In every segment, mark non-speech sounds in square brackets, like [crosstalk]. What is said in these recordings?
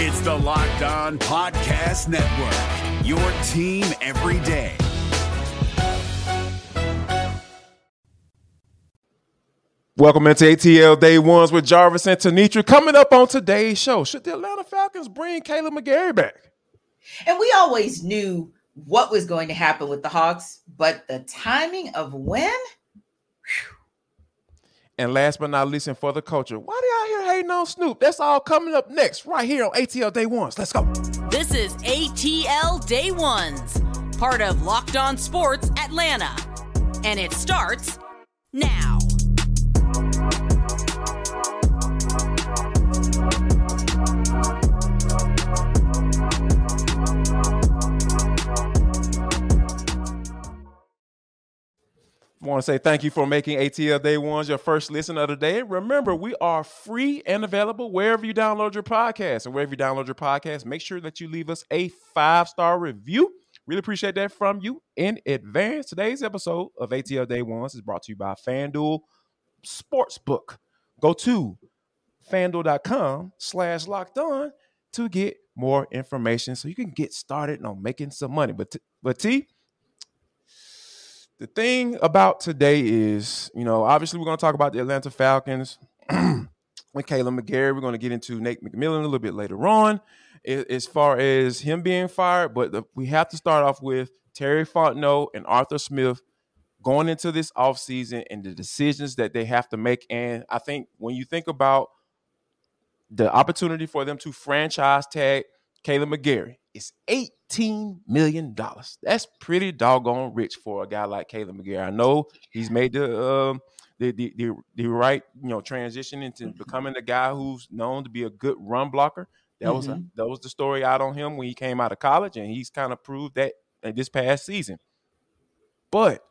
It's the Locked On Podcast Network, your team every day. Welcome into ATL Day Ones with Jarvis and Tenitra. Coming up on today's show, should the Atlanta Falcons bring Kaleb McGary back? And we always knew what was going to happen with the Hawks, but the timing of when? And last but not least, and for the culture, why do y'all here hating on Snoop? That's all coming up next, right here on ATL Day Ones. Let's go. This is ATL Day Ones, part of Locked On Sports Atlanta. And it starts now. Want to say thank you for making ATL Day Ones your first listen of the day. Remember, we are free and available wherever you download your podcast. And wherever you download your podcast, make sure that you leave us a five star review. Really appreciate that from you in advance. Today's episode of ATL Day Ones is brought to you by FanDuel Sportsbook. Go to fanduel.com slash locked on to get more information so you can get started on making some money. But, t- but T, the thing about today is, you know, obviously we're going to talk about the Atlanta Falcons [clears throat] with Kaleb McGary. We're going to get into Nate McMillan a little bit later on as far as him being fired. But the, we have to start off with Terry Fontenot and Arthur Smith going into this offseason and the decisions that they have to make. And I think when you think about the opportunity for them to franchise tag Kaleb McGary, it's $18 million. That's pretty doggone rich for a guy like Kaleb McGary. I know he's made the um, the, the, the the right you know transition into Mm-hmm. becoming the guy who's known to be a good run blocker. That was Mhm. that was the story out on him when he came out of college, and he's kind of proved that this past season. But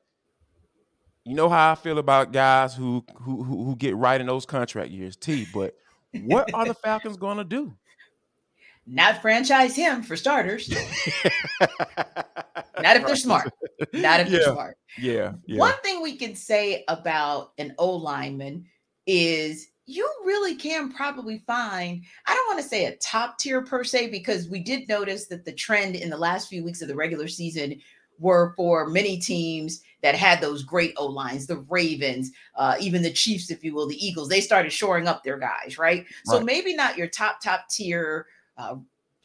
you know how I feel about guys who who, who get right in those contract years, T. But what are the Falcons going to do? Not franchise him for starters. Not if they're smart. Not if they're smart. Yeah, yeah. One thing we can say about an O lineman is you really can probably find, I don't want to say a top tier per se, because we did notice that the trend in the last few weeks of the regular season were for many teams that had those great O lines, the Ravens, uh, even the Chiefs, if you will, the Eagles. They started shoring up their guys, right? So maybe not your top, top tier uh,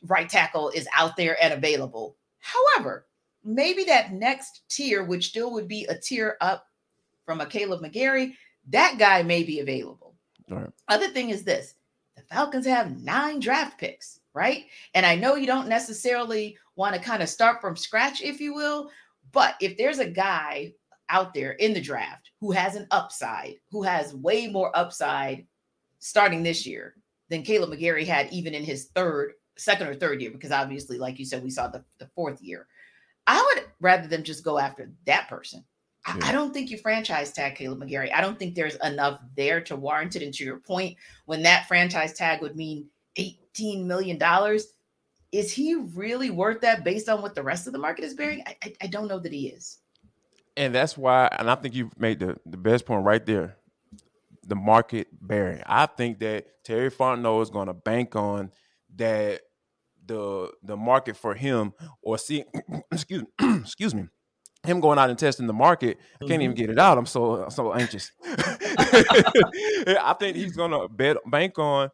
right tackle is out there and available. However, maybe that next tier, which still would be a tier up from a Kaleb McGary, that guy may be available. Right. Other thing is this the Falcons have nine draft picks, right? And I know you don't necessarily want to kind of start from scratch, if you will, but if there's a guy out there in the draft who has an upside, who has way more upside starting this year than Kaleb McGary had even in his third, second or third year, because obviously, like you said, we saw the, the fourth year. I would rather them just go after that person. I, Yeah. I don't think you franchise tag Kaleb McGary. I don't think there's enough there to warrant it. And to your point, when that franchise tag would mean $18 million, is he really worth that based on what the rest of the market is bearing? I, I, I don't know that he is. And that's why, and I think you've made the, the best point right there. The market bearing. I think that Terry Fontenot is going to bank on that the the market for him or see [clears throat] excuse [clears throat] excuse me him going out and testing the market. I can't even get it out. I'm so so anxious. [laughs] I think he's going to bet bank on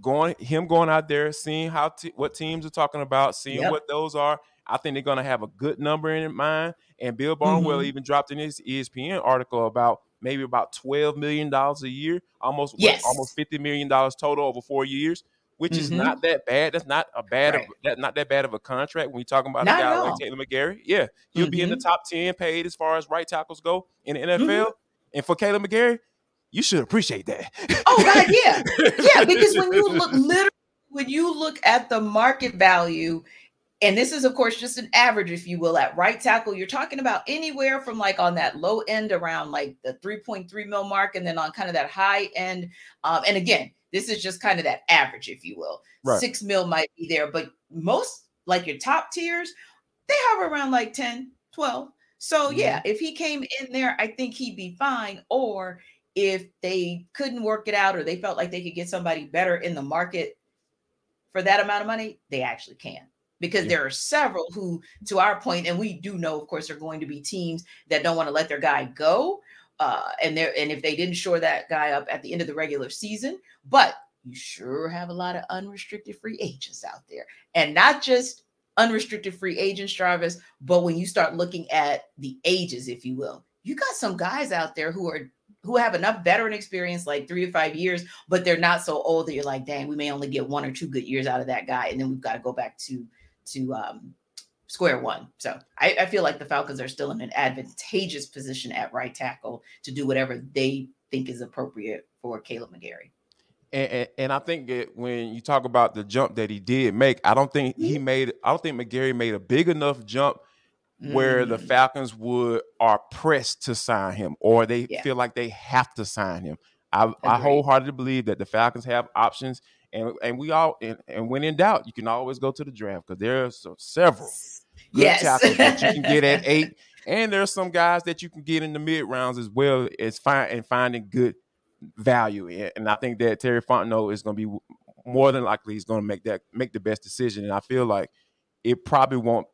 going him going out there, seeing how t- what teams are talking about, seeing Yep. what those are. I think they're going to have a good number in mind. And Bill Barnwell Mhm. even dropped in his ESPN article about maybe about twelve million dollars a year, almost what, almost fifty million dollars total over four years, which is Mhm. not that bad. That's not a bad Right. of, that not that bad of a contract when you're talking about Not a guy like. Taylor McGary. Yeah, he'll be in the Mhm. top ten paid as far as right tackles go in the Mm-hmm. NFL. And for Kaleb McGary, you should appreciate that. Oh God, yeah, [laughs] yeah. Because when you look literally, when you look at the market value, and this is of course just an average, if you will, at right tackle, you're talking about anywhere from like on that low end around like the 3.3 mil mark, and then on kind of that high end. Um, and again, this is just kind of that average, if you will. Right. Six mil might be there, but most like your top tiers, they hover around like 10, 12. So yeah, if he came in there, I think he'd be fine. Or if they couldn't work it out or they felt like they could get somebody better in the market for that amount of money, they actually can. Because Yeah. there are several who, to our point, and we do know, of course, are going to be teams that don't want to let their guy go. Uh, and there, and if they didn't shore that guy up at the end of the regular season, but you sure have a lot of unrestricted free agents out there, and not just unrestricted free agents, Travis, but when you start looking at the ages, if you will, you got some guys out there who are who have enough veteran experience, like three to five years, but they're not so old that you're like, dang, we may only get one or two good years out of that guy, and then we've got to go back to to um, square one. So I, I feel like the Falcons are still in an advantageous position at right tackle to do whatever they think is appropriate for Kaleb McGary. And, and, and I think that when you talk about the jump that he did make, I don't think he made. I don't think McGary made a big enough jump where the Mm, Falcons would are pressed to sign him, or they Yeah. feel like they have to sign him. I, I wholeheartedly believe that the Falcons have options, and and we all and, and when in doubt, you can always go to the draft because there's several good Yes. tackles that you can get at [laughs] eight, and there's some guys that you can get in the mid rounds as well as find and finding good value in. And I think that Terry Fontenot is going to be more than likely he's going to make that make the best decision. And I feel like it probably won't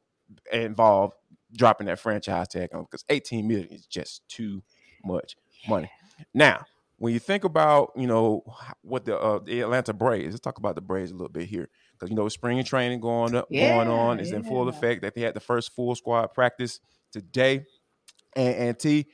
involve dropping that franchise tag on because 18 million is just too much money. Now, when you think about you know what the uh, the Atlanta Braves, let's talk about the Braves a little bit here because you know spring training going up, going on Yeah, is in full effect. That they had the first full squad practice today, and, and T,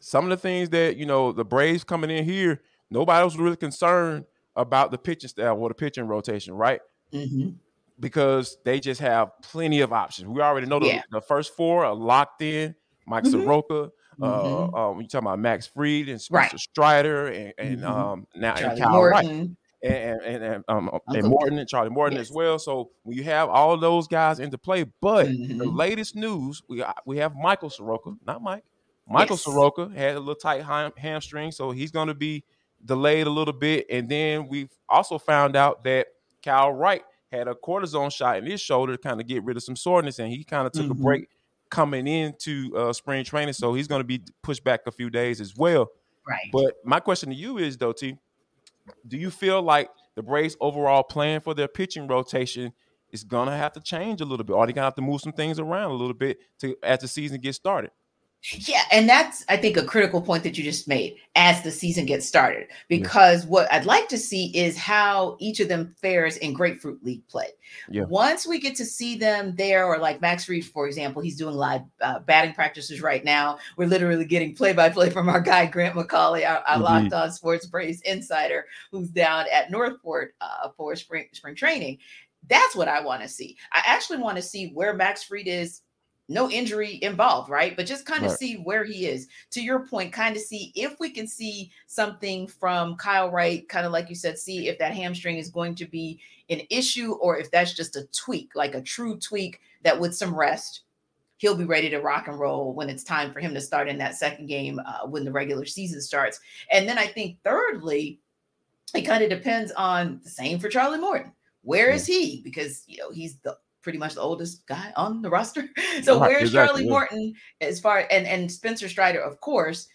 some of the things that you know the Braves coming in here, nobody was really concerned about the pitching style or the pitching rotation, right? Mhm. because they just have plenty of options. We already know the, Yeah. the first four are locked in. Mike Mhm. Soroka, uh, Mhm. um, you talking about Max Fried and Right. Spencer Strider and, and Mhm. um, now and Charlie Kyle Wright and and, and, um, and Morton and Charlie Morton as well. So when you have all those guys into play, but the Mhm. latest news we we have Michael Soroka, not Mike. Michael Yes. Soroka had a little tight ham- hamstring, so he's going to be delayed a little bit. And then we've also found out that Kyle Wright had a cortisone shot in his shoulder to kind of get rid of some soreness, and he kind of took a Mhm. break coming into uh, spring training, so he's going to be pushed back a few days as well. Right. But my question to you is, though, T, do you feel like the Braves' overall plan for their pitching rotation is gonna have to change a little bit? Are they gonna have to move some things around a little bit to as the season gets started? Yeah, and that's I think a critical point that you just made as the season gets started. Because what I'd like to see is how each of them fares in Grapefruit League play. Yeah. Once we get to see them there, or like Max Fried, for example, he's doing live uh, batting practices right now. We're literally getting play by play from our guy Grant McAuley, our, our Indeed. Locked On Sports Braves insider, who's down at Northport uh, for spring spring training. That's what I want to see. I actually want to see where Max Fried is no injury involved, right? But just kind of Right. see where he is. To your point, kind of see if we can see something from Kyle Wright, kind of like you said, see if that hamstring is going to be an issue or if that's just a tweak, like a true tweak that with some rest, he'll be ready to rock and roll when it's time for him to start in that second game uh, when the regular season starts. And then I think, thirdly, it kind of depends on the same for Charlie Morton. Where is he? Because you know he's the pretty much the oldest guy on the roster. [laughs] So Right, where's exactly, Charlie. Morton as far and and Spencer Strider, of course,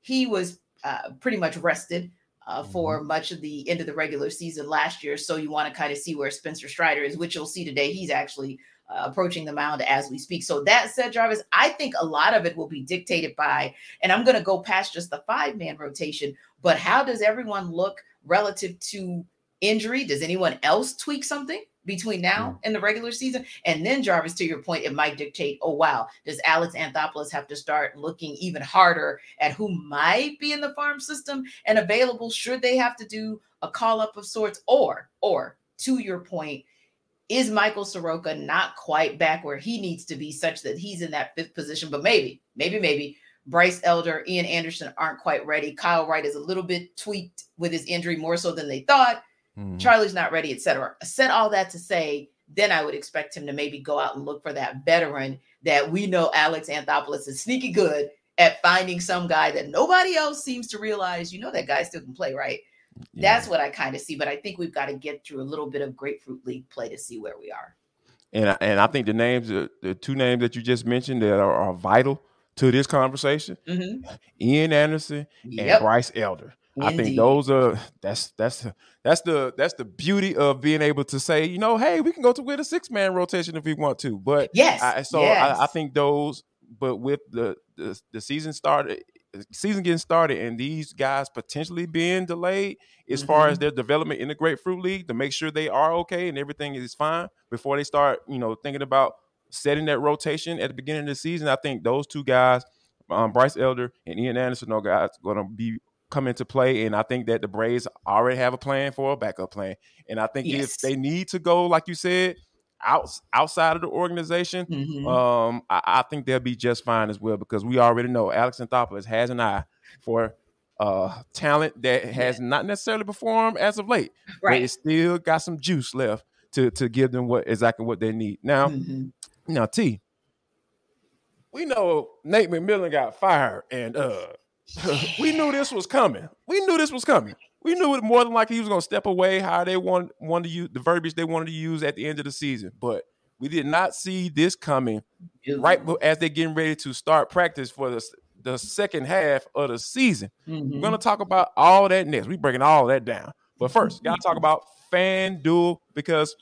he was uh, pretty much rested uh, Mm-hmm. for much of the end of the regular season last year. So you want to kind of see where Spencer Strider is, which you'll see today. He's actually uh, approaching the mound as we speak. So that said, Jarvis, I think a lot of it will be dictated by, and I'm going to go past just the five man rotation, but how does everyone look relative to injury? Does anyone else tweak something between now mm. and the regular season? And then, Jarvis, to your point, it might dictate, oh, wow, does Alex Anthopoulos have to start looking even harder at who might be in the farm system and available? Should they have to do a call up of sorts? Or, or to your point, is Michael Soroka not quite back where he needs to be, such that he's in that fifth position? But maybe, maybe, maybe Bryce Elder, Ian Anderson aren't quite ready. Kyle Wright is a little bit tweaked with his injury more so than they thought. Mhm. Charlie's not ready, etc. Said all that to say, then I would expect him to maybe go out and look for that veteran that we know Alex Anthopoulos is sneaky good at finding some guy that nobody else seems to realize, you know, that guy still can play, right? Yeah. That's what I kind of see. But I think we've got to get through a little bit of grapefruit league play to see where we are. and I, and I think the names, the, two names that you just mentioned that are, are vital to this conversation, Mhm. Ian Anderson and Yep. Bryce Elder. I think those are that's that's that's the that's the beauty of being able to say, you know, hey, we can go to with a six man rotation if we want to. But Yes. I, so yes. I, I think those, but with the, the the season started, season getting started, and these guys potentially being delayed as far Mm-hmm. as their development in the Grapefruit League to make sure they are okay and everything is fine before they start, you know, thinking about setting that rotation at the beginning of the season. I think those two guys, um, Bryce Elder and Ian Anderson, are guys going to be come into play, and I think that the Braves already have a plan for a backup plan. And I think Yes. if they need to go, like you said, out, outside of the organization, Mhm. um, I, I think they'll be just fine as well because we already know Alex Anthopoulos has an eye for uh talent that has not necessarily performed as of late, but right. it still got some juice left to to give them what exactly what they need. Now, Mhm. now T, we know Nate McMillan got fired, and uh [laughs] we knew this was coming. We knew this was coming. We knew it more than likely he was going to step away. How they want wanted to use the verbiage they wanted to use at the end of the season, but we did not see this coming right as they're getting ready to start practice for the the second half of the season. Mhm. We're gonna talk about all that next. We're breaking all that down, but first, gotta talk about FanDuel because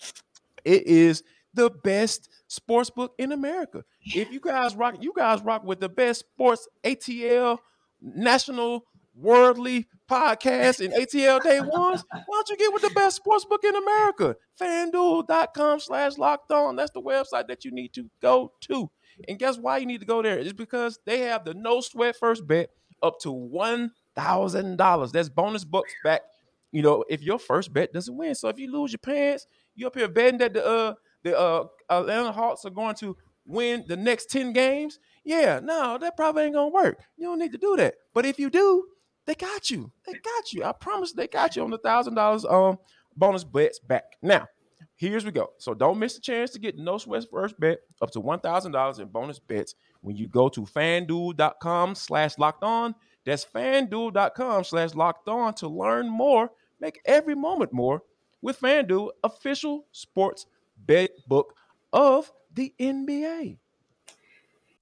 it is the best sports book in America. If you guys rock, you guys rock with the best sports ATL national worldly podcast and ATL day ones. Why don't you get with the best sports book in America? FanDuel.com slash locked on. That's the website that you need to go to. And guess why you need to go there? It's because they have the no sweat first bet up to one thousand dollars. That's bonus bucks back. You know, if your first bet doesn't win. So if you lose your pants, you up here betting that the uh the uh Atlanta Hawks are going to win the next 10 games. Yeah, no, that probably ain't gonna work. You don't need to do that. But if you do, they got you. They got you. I promise they got you on the thousand dollars um bonus bets back. Now, here's we go. So don't miss the chance to get no sweat first bet up to one thousand dollars in bonus bets when you go to fanduel.com slash locked on. That's fanduel.com slash locked on to learn more. Make every moment more with FanDuel, official sports bet book of the NBA.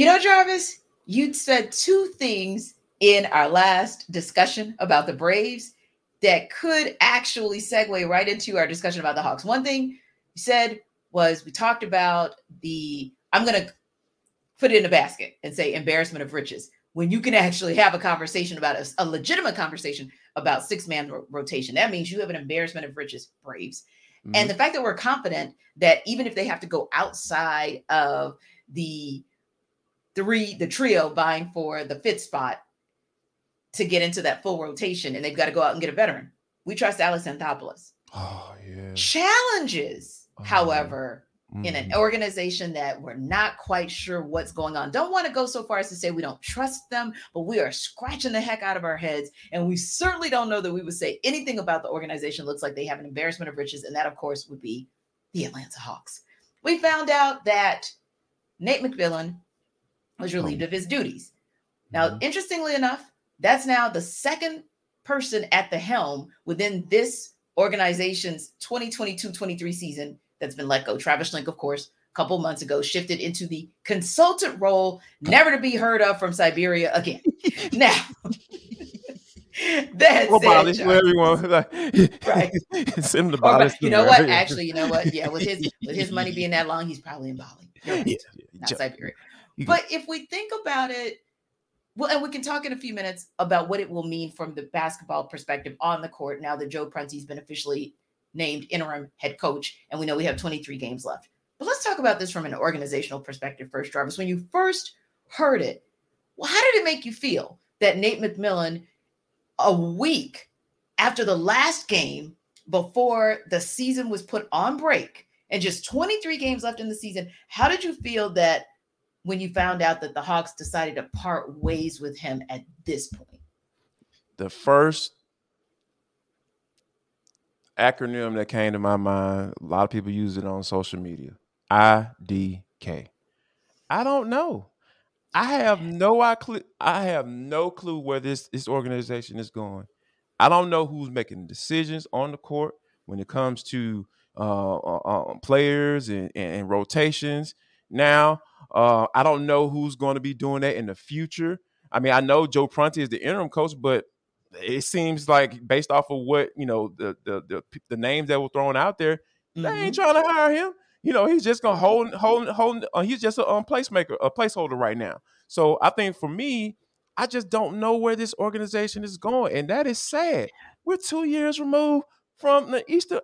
You know, Jarvis, you'd said two things in our last discussion about the Braves that could actually segue right into our discussion about the Hawks. One thing you said was we talked about the, I'm going to put it in a basket and say embarrassment of riches when you can actually have a conversation about a, a legitimate conversation about six man ro- rotation. That means you have an embarrassment of riches, Braves. And mm-hmm. the fact that we're confident that even if they have to go outside of the three, the trio vying for the fifth spot to get into that full rotation, and they've got to go out and get a veteran. We trust Alex Anthopoulos. Oh yeah. Challenges, Oh, however, in an Mhm. organization that we're not quite sure what's going on. Don't want to go so far as to say we don't trust them, but we are scratching the heck out of our heads. And we certainly don't know that we would say anything about the organization looks like they have an embarrassment of riches. And that, of course, would be the Atlanta Hawks. We found out that Nate McMillan was relieved of his duties. Now, Mhm. interestingly enough, that's now the second person at the helm within this organization's 2022-23 season that's been let go. Travis Schlenk, of course, a couple months ago, shifted into the consultant role, never to be heard of from Siberia again. [laughs] now, that's Or it, Bali, John. wherever you want. [laughs] Right. [laughs] Send Or Bali. you know what? Actually, you know what? Yeah, with his with his money being that long, he's probably in Bali. Right. yeah, Not. Siberia. You- But if we think about it, well, and we can talk in a few minutes about what it will mean from the basketball perspective on the court now that Joe Prunty's been officially named interim head coach, and we know we have 23 games left. But let's talk about this from an organizational perspective first, Jarvis. When you first heard it, well, how did it make you feel that Nate McMillan, a week after the last game before the season was put on break, and just 23 games left in the season, how did you feel that when you found out that the Hawks decided to part ways with him at this point? the first acronym that came to my mind, a lot of people use it on social media. IDK. I don't know. I have no I have no clue where this this organization is going. I don't know who's making decisions on the court when it comes to uh, uh, um, players and, and, rotations. Now, uh, I don't know who's going to be doing that in the future. I mean, I know Joe Prunty is the interim coach, but it seems like based off of what you know the the the, the names that were thrown out there, mm-hmm. they ain't mm-hmm. trying to hire him. You know, he's just gonna hold hold hold. Uh, he's just a um, placemaker, a placeholder right now. So I think for me, I just don't know where this organization is going, and that is sad. We're two years removed from the Easter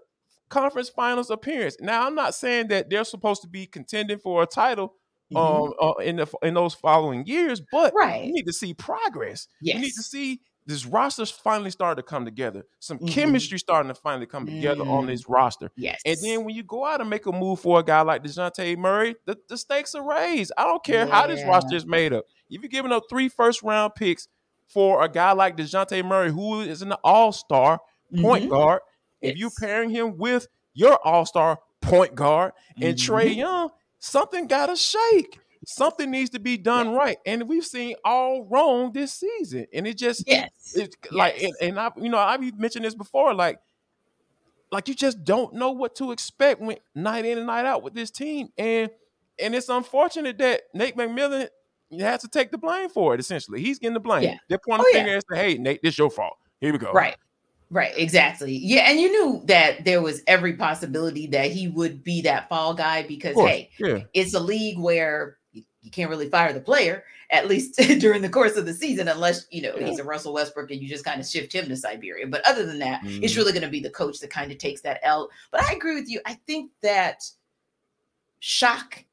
Conference Finals appearance. Now, I'm not saying that they're supposed to be contending for a title mm-hmm. um, uh, in the in those following years, but right. we need to see progress. Yes. We need to see this roster's finally started to come together. Some mm-hmm. chemistry starting to finally come together mm. on this roster. Yes. And then when you go out and make a move for a guy like DeJounte Murray, the, the stakes are raised. I don't care yeah. how this roster is made up. If you're giving up three first round picks for a guy like DeJounte Murray, who is an all-star point mm-hmm. guard, yes. if you're pairing him with your all-star point guard and mm-hmm. Trae Young, something gotta shake something needs to be done yeah. right. And we've seen all wrong this season. And it just yes. it's yes. like and, and I you know, I've mentioned this before, like like you just don't know what to expect when night in and night out with this team. And and it's unfortunate that Nate McMillan has to take the blame for it, essentially. He's getting the blame. Yeah. They're pointing oh, the finger yeah. and say, hey, Nate, this your fault. Here we go. Right. Right, exactly. Yeah, and you knew that there was every possibility that he would be that fall guy because hey, yeah. it's a league where you can't really fire the player at least [laughs] during the course of the season unless you know yeah. he's a Russell Westbrook and you just kind of shift him to Siberia. But other than that, mm. it's really going to be the coach that kind of takes that L. But I agree with you. I think that shock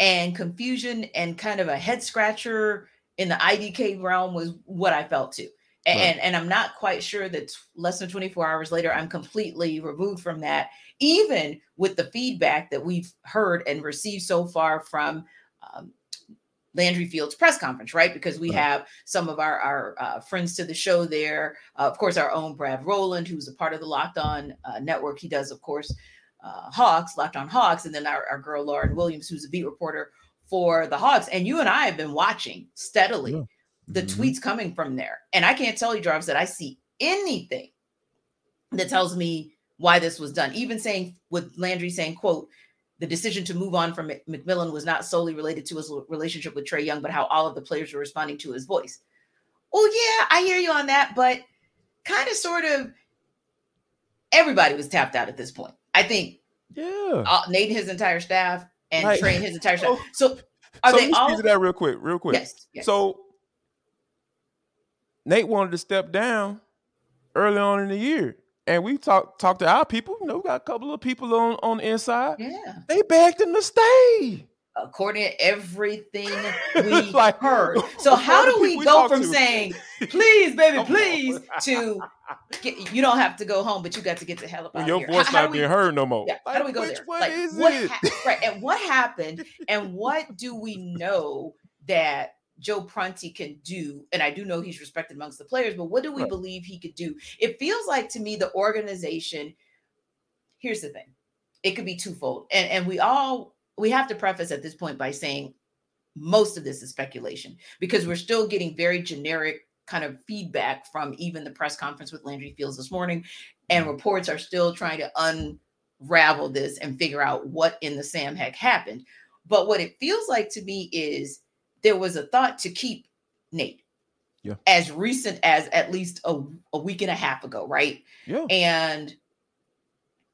and confusion and kind of a head scratcher in the IDK realm was what I felt too. And, right. and, and I'm not quite sure that less than 24 hours later, I'm completely removed from that, even with the feedback that we've heard and received so far from um, Landry Fields press conference, right? Because we have some of our, our uh, friends to the show there. Uh, of course, our own Brad Rowland, who's a part of the Locked On uh, network. He does, of course, uh, Hawks, Locked On Hawks, and then our, our girl Lauren Williams, who's a beat reporter for the Hawks. And you and I have been watching steadily yeah. The mm-hmm. tweets coming from there. And I can't tell you, Jarvis, that I see anything that tells me why this was done. Even saying with Landry saying, quote, the decision to move on from McMillan was not solely related to his relationship with Trae Young, but how all of the players were responding to his voice. Oh, yeah, I hear you on that, but kind of sort of everybody was tapped out at this point. I think yeah. Uh, Nate and his entire staff and right. And his entire staff. So are so they all that real quick, real quick. Yes, yes. So Nate wanted to step down early on in the year and we talked talked to our people. You know, we got a couple of people on on the inside. Yeah, they begged him to stay. According to everything [laughs] we like, heard. [laughs] So how do we, we go from to? saying, "Please, baby, please," to get, you don't have to go home, but you got to get the hell up out Your here. Your voice how, not being heard no more. Yeah, how do we go Which there? Like, is what it? Ha- right, and what happened, and [laughs] what do we know that Joe Prunty can do, and I do know he's respected amongst the players, but what do we right. believe he could do? It feels like to me the organization. Here's the thing, it could be twofold, and and we all we have to preface at this point by saying most of this is speculation because we're still getting very generic kind of feedback from even the press conference with Landry Fields this morning, and mm-hmm. reports are still trying to unravel this and figure out what in the Sam heck happened. But what it feels like to me is there was a thought to keep Nate. Yeah. As recent as at least a, a week and a half ago, right? Yeah. And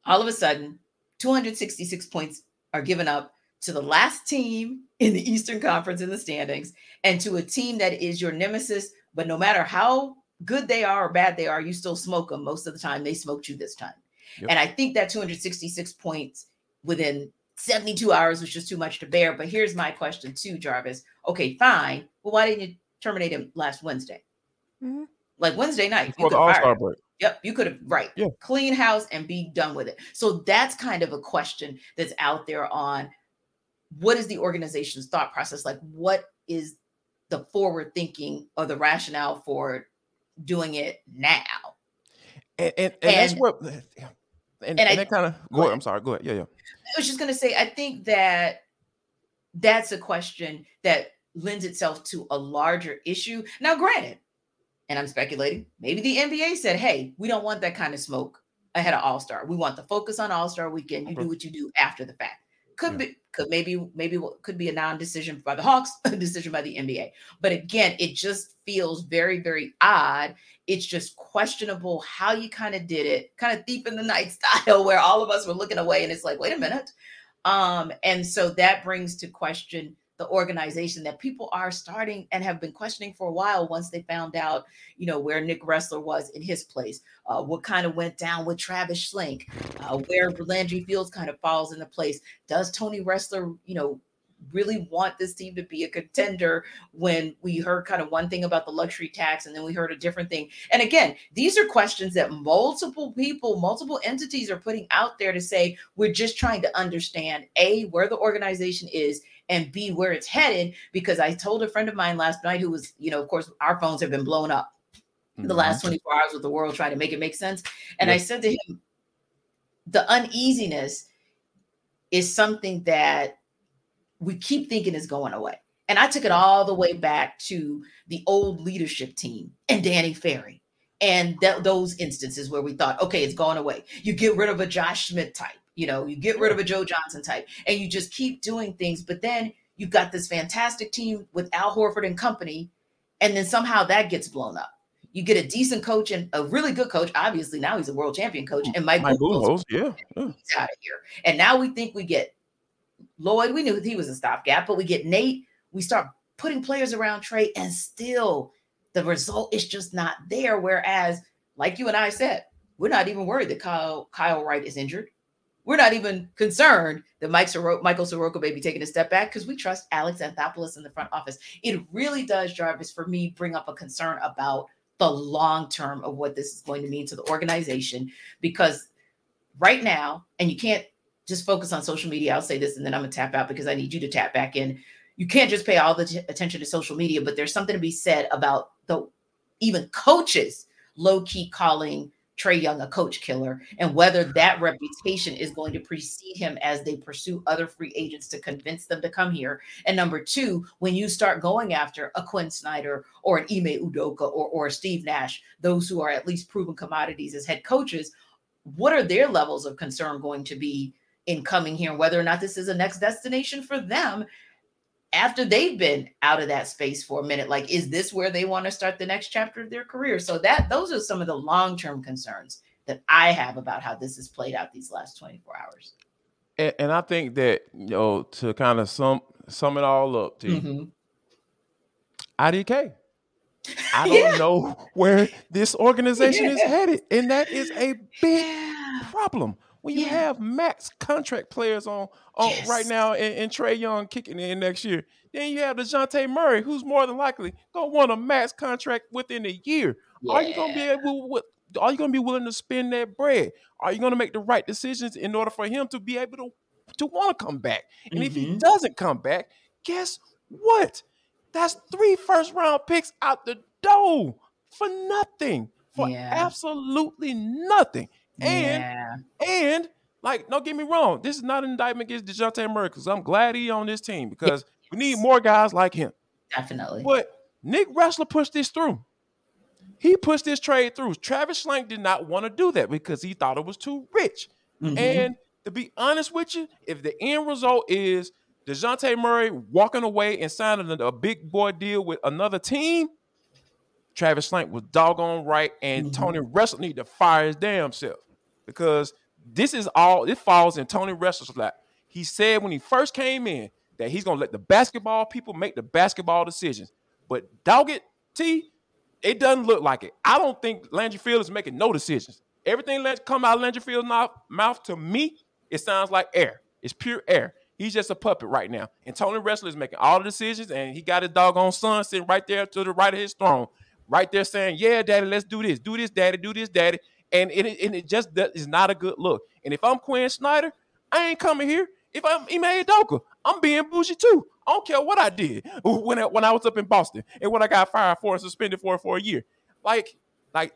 all of a sudden, 266 points are given up to the last team in the Eastern Conference in the standings and to a team that is your nemesis. But no matter how good they are or bad they are, you still smoke them most of the time. They smoked you this time. Yep. And I think that 266 points within 72 hours was just too much to bear. But here's my question too, Jarvis. Okay, fine. Well, why didn't you terminate him last Wednesday? Mm-hmm. Like Wednesday night. Before the All Star break. Yep, you could have right. Yeah. Clean house and be done with it. So that's kind of a question that's out there on what is the organization's thought process like? What is the forward thinking or the rationale for doing it now. And and, and, that's And- what and, and, and I- that kind of go ahead. I'm sorry. Go ahead. Yeah, yeah. I was just going to say, I think that that's a question that lends itself to a larger issue. Now, granted, and I'm speculating, maybe the NBA said, hey, we don't want that kind of smoke ahead of All Star. We want the focus on All Star weekend. You Okay. do what you do after the fact. Could Yeah. be, could maybe, maybe what- could be a non-decision by the Hawks, [laughs] a decision by the NBA. But again, it just feels very, very odd. It's just questionable how you kind of did it, kind of deep in the night [laughs] style, where all of us were looking away, and it's like, wait a minute. Um, and so that brings to question the organization that people are starting and have been questioning for a while once they found out, you know, where Nick Ressler was in his place, uh, what kind of went down with Travis Schlenk, uh, where Landry Fields kind of falls into place. Does Tony Ressler, you know, really want this team to be a contender when we heard kind of one thing about the luxury tax and then we heard a different thing. And again, these are questions that multiple people, multiple entities are putting out there to say we're just trying to understand A, where the organization is and B, where it's headed. Because I told a friend of mine last night who was, you know, of course, our phones have been blown up the Mhm. last 24 hours with the world trying to make it make sense. And I said to him, the uneasiness is something that we keep thinking is going away. And I took it all the way back to the old leadership team and Danny Ferry and th- those instances where we thought, okay, it's going away. You get rid of a Josh Smith type, you know, you get rid of a Joe Johnson type, and you just keep doing things. But then you've got this fantastic team with Al Horford and company, and then somehow that gets blown up. You get a decent coach and a really good coach. Obviously, now he's a world champion coach, mm-hmm. and Mike, Mike yeah. yeah. he's out of here. And now we think we get Lloyd. We knew he was a stopgap, but we get Nate. We start putting players around Trae, and still the result is just not there. Whereas, like you and I said, we're not even worried that Kyle Kyle Wright is injured. We're not even concerned that Mike Soro- Michael Soroka may be taking a step back because we trust Alex Anthopoulos in the front office. It really does, Jarvis, for me, bring up a concern about the long term of what this is going to mean to the organization because right now, and you can't just focus on social media. I'll say this and then I'm gonna tap out because I need you to tap back in. You can't just pay all the t- attention to social media, but there's something to be said about the even coaches low key calling Trae Young a coach killer and whether that reputation is going to precede him as they pursue other free agents to convince them to come here. And number two, when you start going after a Quin Snyder or an Ime Udoka or, or Steve Nash, those who are at least proven commodities as head coaches, what are their levels of concern going to be in coming here, whether or not this is a next destination for them after they've been out of that space for a minute? Like, is this where they want to start the next chapter of their career? So that those are some of the long-term concerns that I have about how this has played out these last 24 hours. And, and I think that you know to kind of sum sum it all up, T, Mhm. IDK. I [laughs] don't Yeah. know where this organization is [laughs] headed, and that is a big Yeah. problem when you Yeah. have max contract players on on right now and, and Trae Young kicking in next year. Then you have Dejounte Murray, who's more than likely gonna want a max contract within a year. Are you gonna be able? Are you gonna be willing to spend that bread? Are you gonna make the right decisions in order for him to be able to to want to come back? And if he Mhm. doesn't come back, guess what? That's three first round picks out the door for nothing, for Yeah. absolutely nothing. And yeah. and like, don't get me wrong, this is not an indictment against Dejounte Murray because I'm glad he on this team because we need more guys like him. definitely. But Nick Ressler pushed this through. He pushed this trade through. Travis Schlenk did not want to do that because he thought it was too rich. Mhm. And to be honest with you, if the end result is DeJounte Murray walking away and signing a, a big boy deal with another team, Travis Schlenk was doggone right, and Mhm. Tony Ressler need to fire his damn self because this is all it falls in Tony Ressler's lap. He said when he first came in that he's gonna let the basketball people make the basketball decisions. But dog it, T, it doesn't look like it. I don't think Landry Field is making no decisions. Everything that come out of Landry Field's mouth, mouth to me, it sounds like air. It's pure air. He's just a puppet right now. And Tony Ressler is making all the decisions, and he got his doggone son sitting right there to the right of his throne, right there saying, "Yeah, daddy, let's do this. Do this, daddy. Do this, daddy." And it, and it just is not a good look. And if I'm Quin Snyder, I ain't coming here. If I'm Ime Udoka, I'm being bougie too. I don't care what I did [laughs] when I, when I was up in Boston and when I got fired for and suspended for for a year. Like like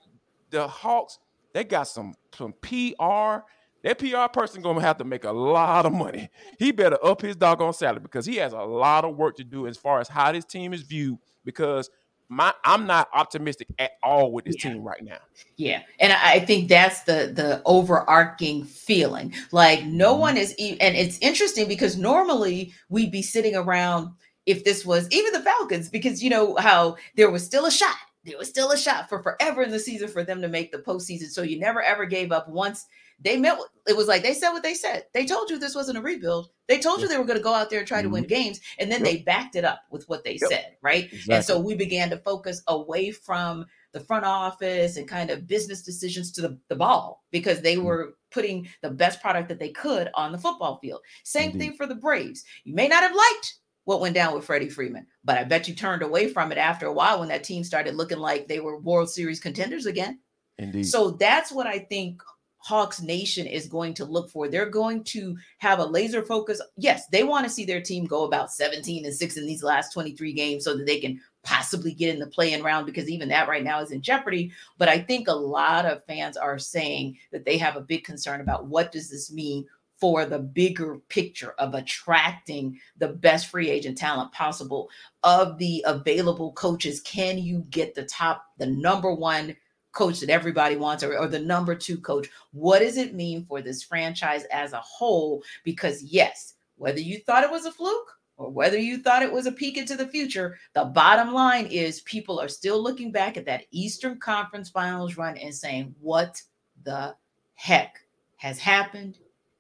the Hawks, they got some some PR. That PR person gonna have to make a lot of money. He better up his doggone salary because he has a lot of work to do as far as how this team is viewed. Because my I'm not optimistic at all with this Yeah. team right now. Yeah, and I think that's the the overarching feeling. Like no mm-hmm. one is, e- and it's interesting because normally we'd be sitting around if this was even the Falcons, because you know how there was still a shot. There was still a shot for forever in the season for them to make the postseason. So you never ever gave up. Once they met, it was like they said what they said. They told you this wasn't a rebuild. They told you they were going to go out there and try to win games, and then Yep. they backed it up with what they Yep. said, right? And so we began to focus away from the front office and kind of business decisions to the, the ball because they Mm. were putting the best product that they could on the football field. Same Indeed. thing for the Braves. You may not have liked what went down with Freddie Freeman, but I bet you turned away from it after a while when that team started looking like they were World Series contenders again. Indeed. So that's what I think Hawks Nation is going to look for. They're going to have a laser focus. Yes, they want to see their team go about 17 and 6 in these last 23 games so that they can possibly get in the playing round because even that right now is in jeopardy. But I think a lot of fans are saying that they have a big concern about what does this mean for the bigger picture of attracting the best free agent talent possible of the available coaches. Can you get the top, the number one coach that everybody wants or, or the number two coach? What does it mean for this franchise as a whole? Because, yes, whether you thought it was a fluke or whether you thought it was a peek into the future, the bottom line is people are still looking back at that Eastern Conference Finals run and saying, what the heck has happened?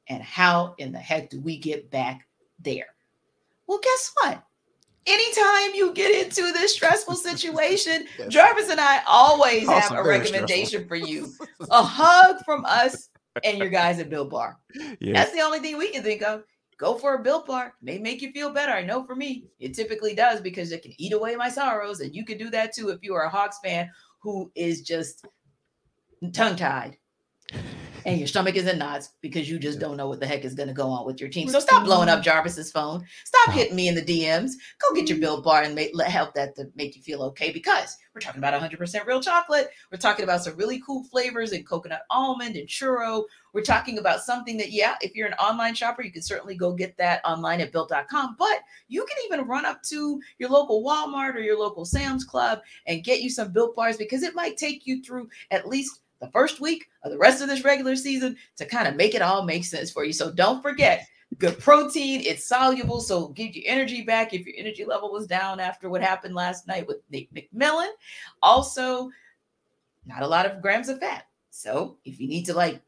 And how in the heck do we get back there? Well, guess what? Anytime you get into this stressful situation, [laughs] Yes. Jarvis and I always have a recommendation for you a hug from us and your guys at Built Bar. yeah. That's the only thing we can think of. Go for a Built Bar. May make you feel better. I know for me, it typically does because it can eat away my sorrows. And you can do that too if you are a Hawks fan who is just tongue tied and your [laughs] stomach is in knots because you just don't know what the heck is going to go on with your team. So stop blowing up Jarvis's phone. Stop hitting me in the DMs. Go get your Built Bar and make, let, help that to make you feel okay because we're talking about 100% real chocolate. We're talking about some really cool flavors and coconut almond and churro. We're talking about something that, yeah, if you're an online shopper, you can certainly go get that online at built.com. But you can even run up to your local Walmart or your local Sam's Club and get you some Built Bars because it might take you through at least the first week of the rest of this regular season to kind of make it all make sense for you. So don't forget, good protein, it's soluble, so give you energy back if your energy level was down after what happened last night with Nick McMillan. Also, not a lot of grams of fat. So if you need to like,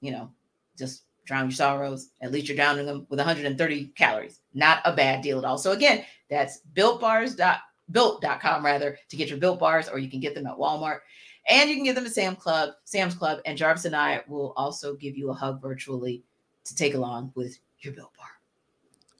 you know, just drown your sorrows, at least you're drowning them with 130 calories. Not a bad deal at all. So again, that's builtbars.built.com rather to get your built bars, or you can get them at Walmart. And you can get them at Sam Club, Sam's Club, and Jarvis and I will also give you a hug virtually to take along with your Built Bar.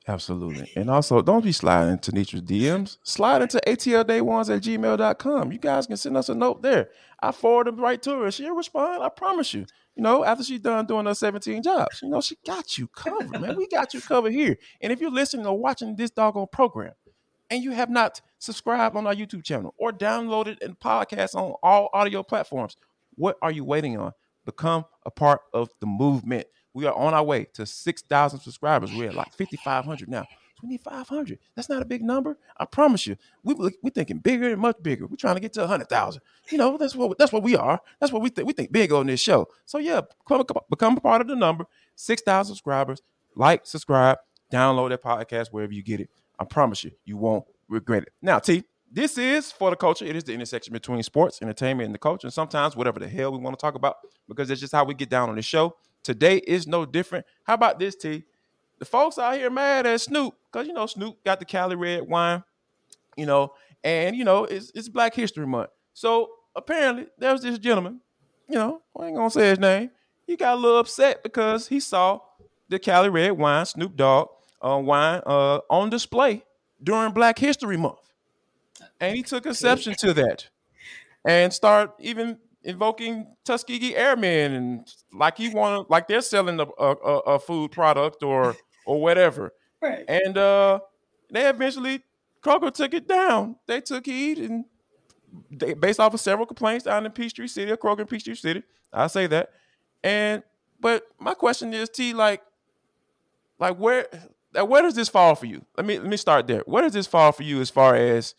Absolutely. And also, don't be sliding into Nitra's DMs. Slide into atlday1s at gmail.com. You guys can send us a note there. I forward them right to her. She'll respond. I promise you. You know, after she's done doing her 17 jobs, you know, she got you covered, man. We got you covered here. And if you're listening or watching this doggone program and you have not subscribed on our YouTube channel or download it and podcast on all audio platforms, what are you waiting on? Become a part of the movement. We are on our way to 6,000 subscribers. We're at like 5,500 now. 2,500. That's not a big number. I promise you. We we thinking bigger and much bigger. We're trying to get to 100,000. You know, that's what that's what we are. That's what we think. We think big on this show. So yeah, become, become a part of the number. 6,000 subscribers. Like, subscribe, download that podcast wherever you get it. I promise you, you won't regret it. Now, T, this is for the culture. It is the intersection between sports, entertainment, and the culture. And sometimes whatever the hell we want to talk about, because that's just how we get down on the show. Today is no different. How about this, T? The folks out here mad at Snoop because you know Snoop got the Cali red wine, you know, and you know it's it's Black History Month. So apparently there was this gentleman, you know, I ain't gonna say his name. He got a little upset because he saw the Cali red wine, Snoop Dogg uh, wine, uh, on display during Black History Month, and he took exception to that, and start even invoking Tuskegee Airmen and like he wanted, like they're selling a, a, a- food product or or whatever. [laughs] Right. And uh, they eventually Kroger took it down. They took heed and they, based off of several complaints down in Peachtree City, or Kroger in Peachtree City. I say that. And but my question is, T, like, like where where does this fall for you? Let me let me start there. Where does this fall for you as far as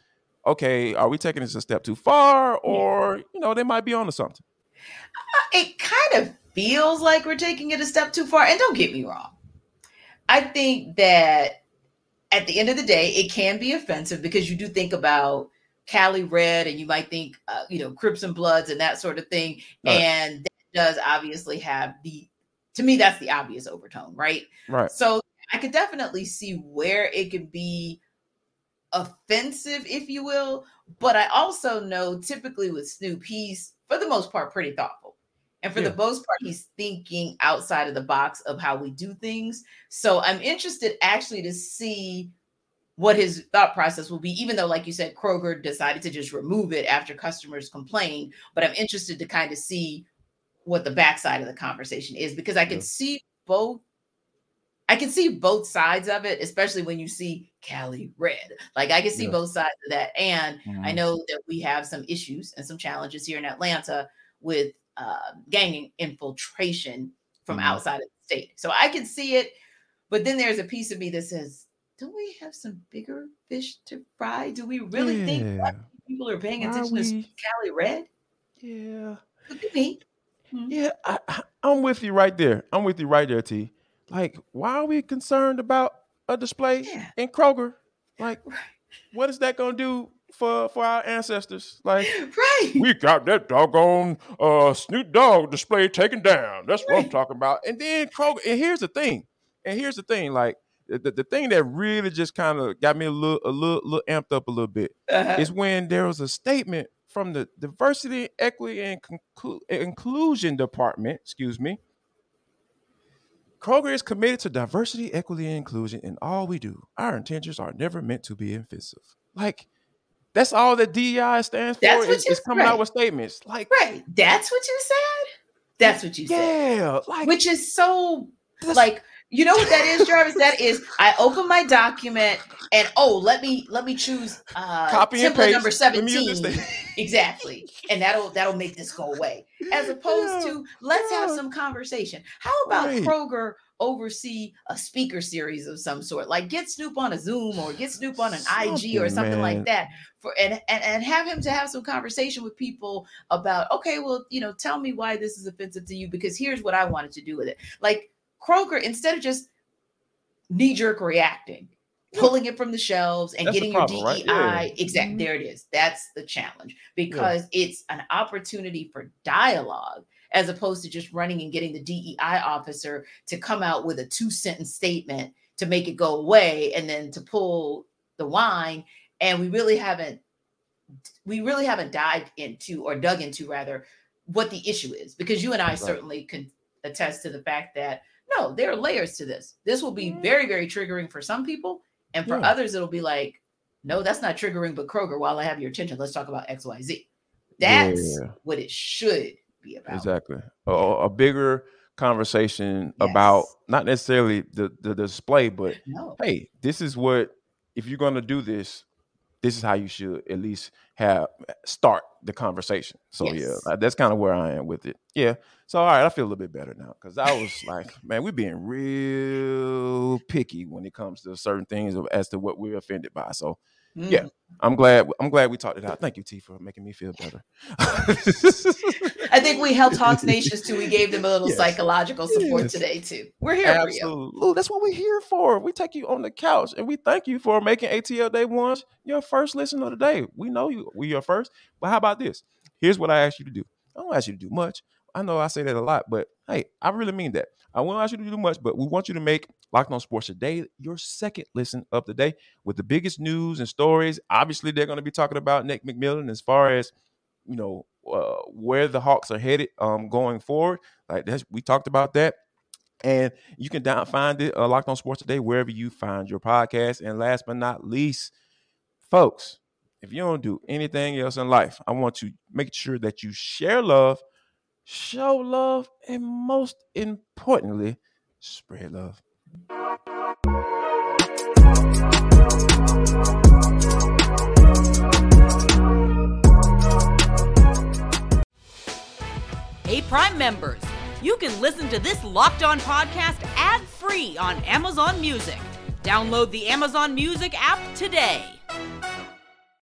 okay, are we taking this a step too far, or you know, they might be on onto something? It kind of feels like we're taking it a step too far. And don't get me wrong, I think that at the end of the day, it can be offensive because you do think about Cali Red and you might think, uh, you know, Crips and Bloods and that sort of thing. Right. And that does obviously have the, to me, that's the obvious overtone, right? Right. So I could definitely see where it could be offensive, if you will. But I also know typically with Snoop, he's for the most part pretty thoughtful. And for yeah. the most part, he's thinking outside of the box of how we do things. So I'm interested actually to see what his thought process will be, even though, like you said, Kroger decided to just remove it after customers complained. But I'm interested to kind of see what the backside of the conversation is because I can yeah. see both. I can see both sides of it, especially when you see Cali Red. Like I can see yeah. both sides of that. And mm-hmm. I know that we have some issues and some challenges here in Atlanta with uh, gang infiltration from mm-hmm. outside of the state. So I can see it, but then there's a piece of me that says, "Don't we have some bigger fish to fry? Do we really yeah. think people are paying attention are to Cali Red?" Yeah, Look at me. Mm-hmm. Yeah, I, I'm with you right there. I'm with you right there, T. Like, why are we concerned about a display yeah. in Kroger? Like, what is that going to do for for our ancestors. Like, [laughs] right. we got that doggone uh Snoop Dogg display taken down. That's right. what I'm talking about. And then Kroger. And here's the thing. And here's the thing. Like the, the thing that really just kind of got me a little a little, little amped up a little bit uh-huh. is when there was a statement from the diversity, equity, and conclu- inclusion department. Excuse me. Kroger is committed to diversity, equity, and inclusion in all we do. Our intentions are never meant to be offensive. Like, that's all that DEI stands for. That's what is, coming right. out with statements. Like right. That's what you said. That's what you yeah, said. Yeah. Like which is so like you know what that is, Jarvis? that is I open my document and oh let me let me choose uh copy and paste number 17. [laughs] exactly. And that'll that'll make this go away. As opposed yeah. to let's yeah. have some conversation. How about right. Kroger oversee a speaker series of some sort like get snoop on a zoom or get snoop on an something, ig or something man. like that for and, and and have him to have some conversation with people about okay well you know tell me why this is offensive to you because here's what i wanted to do with it like kroger instead of just knee-jerk reacting pulling it from the shelves and That's getting problem, your DEI. Right? Yeah. Exactly. Mm-hmm. There it is. That's the challenge because yeah. it's an opportunity for dialogue as opposed to just running and getting the DEI officer to come out with a two sentence statement to make it go away and then to pull the wine. And we really haven't we really haven't dived into or dug into rather what the issue is because you and I right. certainly can attest to the fact that no, there are layers to this. This will be very, very triggering for some people, and for yeah. others, it'll be like, no, that's not triggering, but Kroger, while I have your attention, let's talk about XYZ. That's yeah. what it should be about. Exactly. A, a bigger conversation yes. about not necessarily the, the display, but no. hey, this is what if you're gonna do this, this is how you should at least have start the conversation. So yes. yeah, that's kind of where I am with it. Yeah. So all right, I feel a little bit better now because I was like, man, we're being real picky when it comes to certain things as to what we're offended by. So Mm. Yeah, I'm glad. I'm glad we talked it out. Thank you, T, for making me feel better. I think we helped Hawks [laughs] Nations too. We gave them a little yes. psychological support yes. today too. We're here Absolutely. For you. That's what we're here for. We take you on the couch, and we thank you for making ATL Day Ones your first listen of the day. We know you. We your first. But how about this? Here's what I ask you to do. I don't ask you to do much. I know I say that a lot, but hey, I really mean that. I won't ask you to do much, but we want you to make Locked On Sports Today your second listen of the day with the biggest news and stories. Obviously, they're going to be talking about Nick McMillan as far as you know uh, where the Hawks are headed um, going forward. Like that's, we talked about that. And you can down find it uh, Locked On Sports Today wherever you find your podcast. And last but not least, folks, if you don't do anything else in life, I want to make sure that you share love, show love, and most importantly, spread love. Hey, Prime members, you can listen to this locked on podcast ad free on Amazon Music. Download the Amazon Music app today.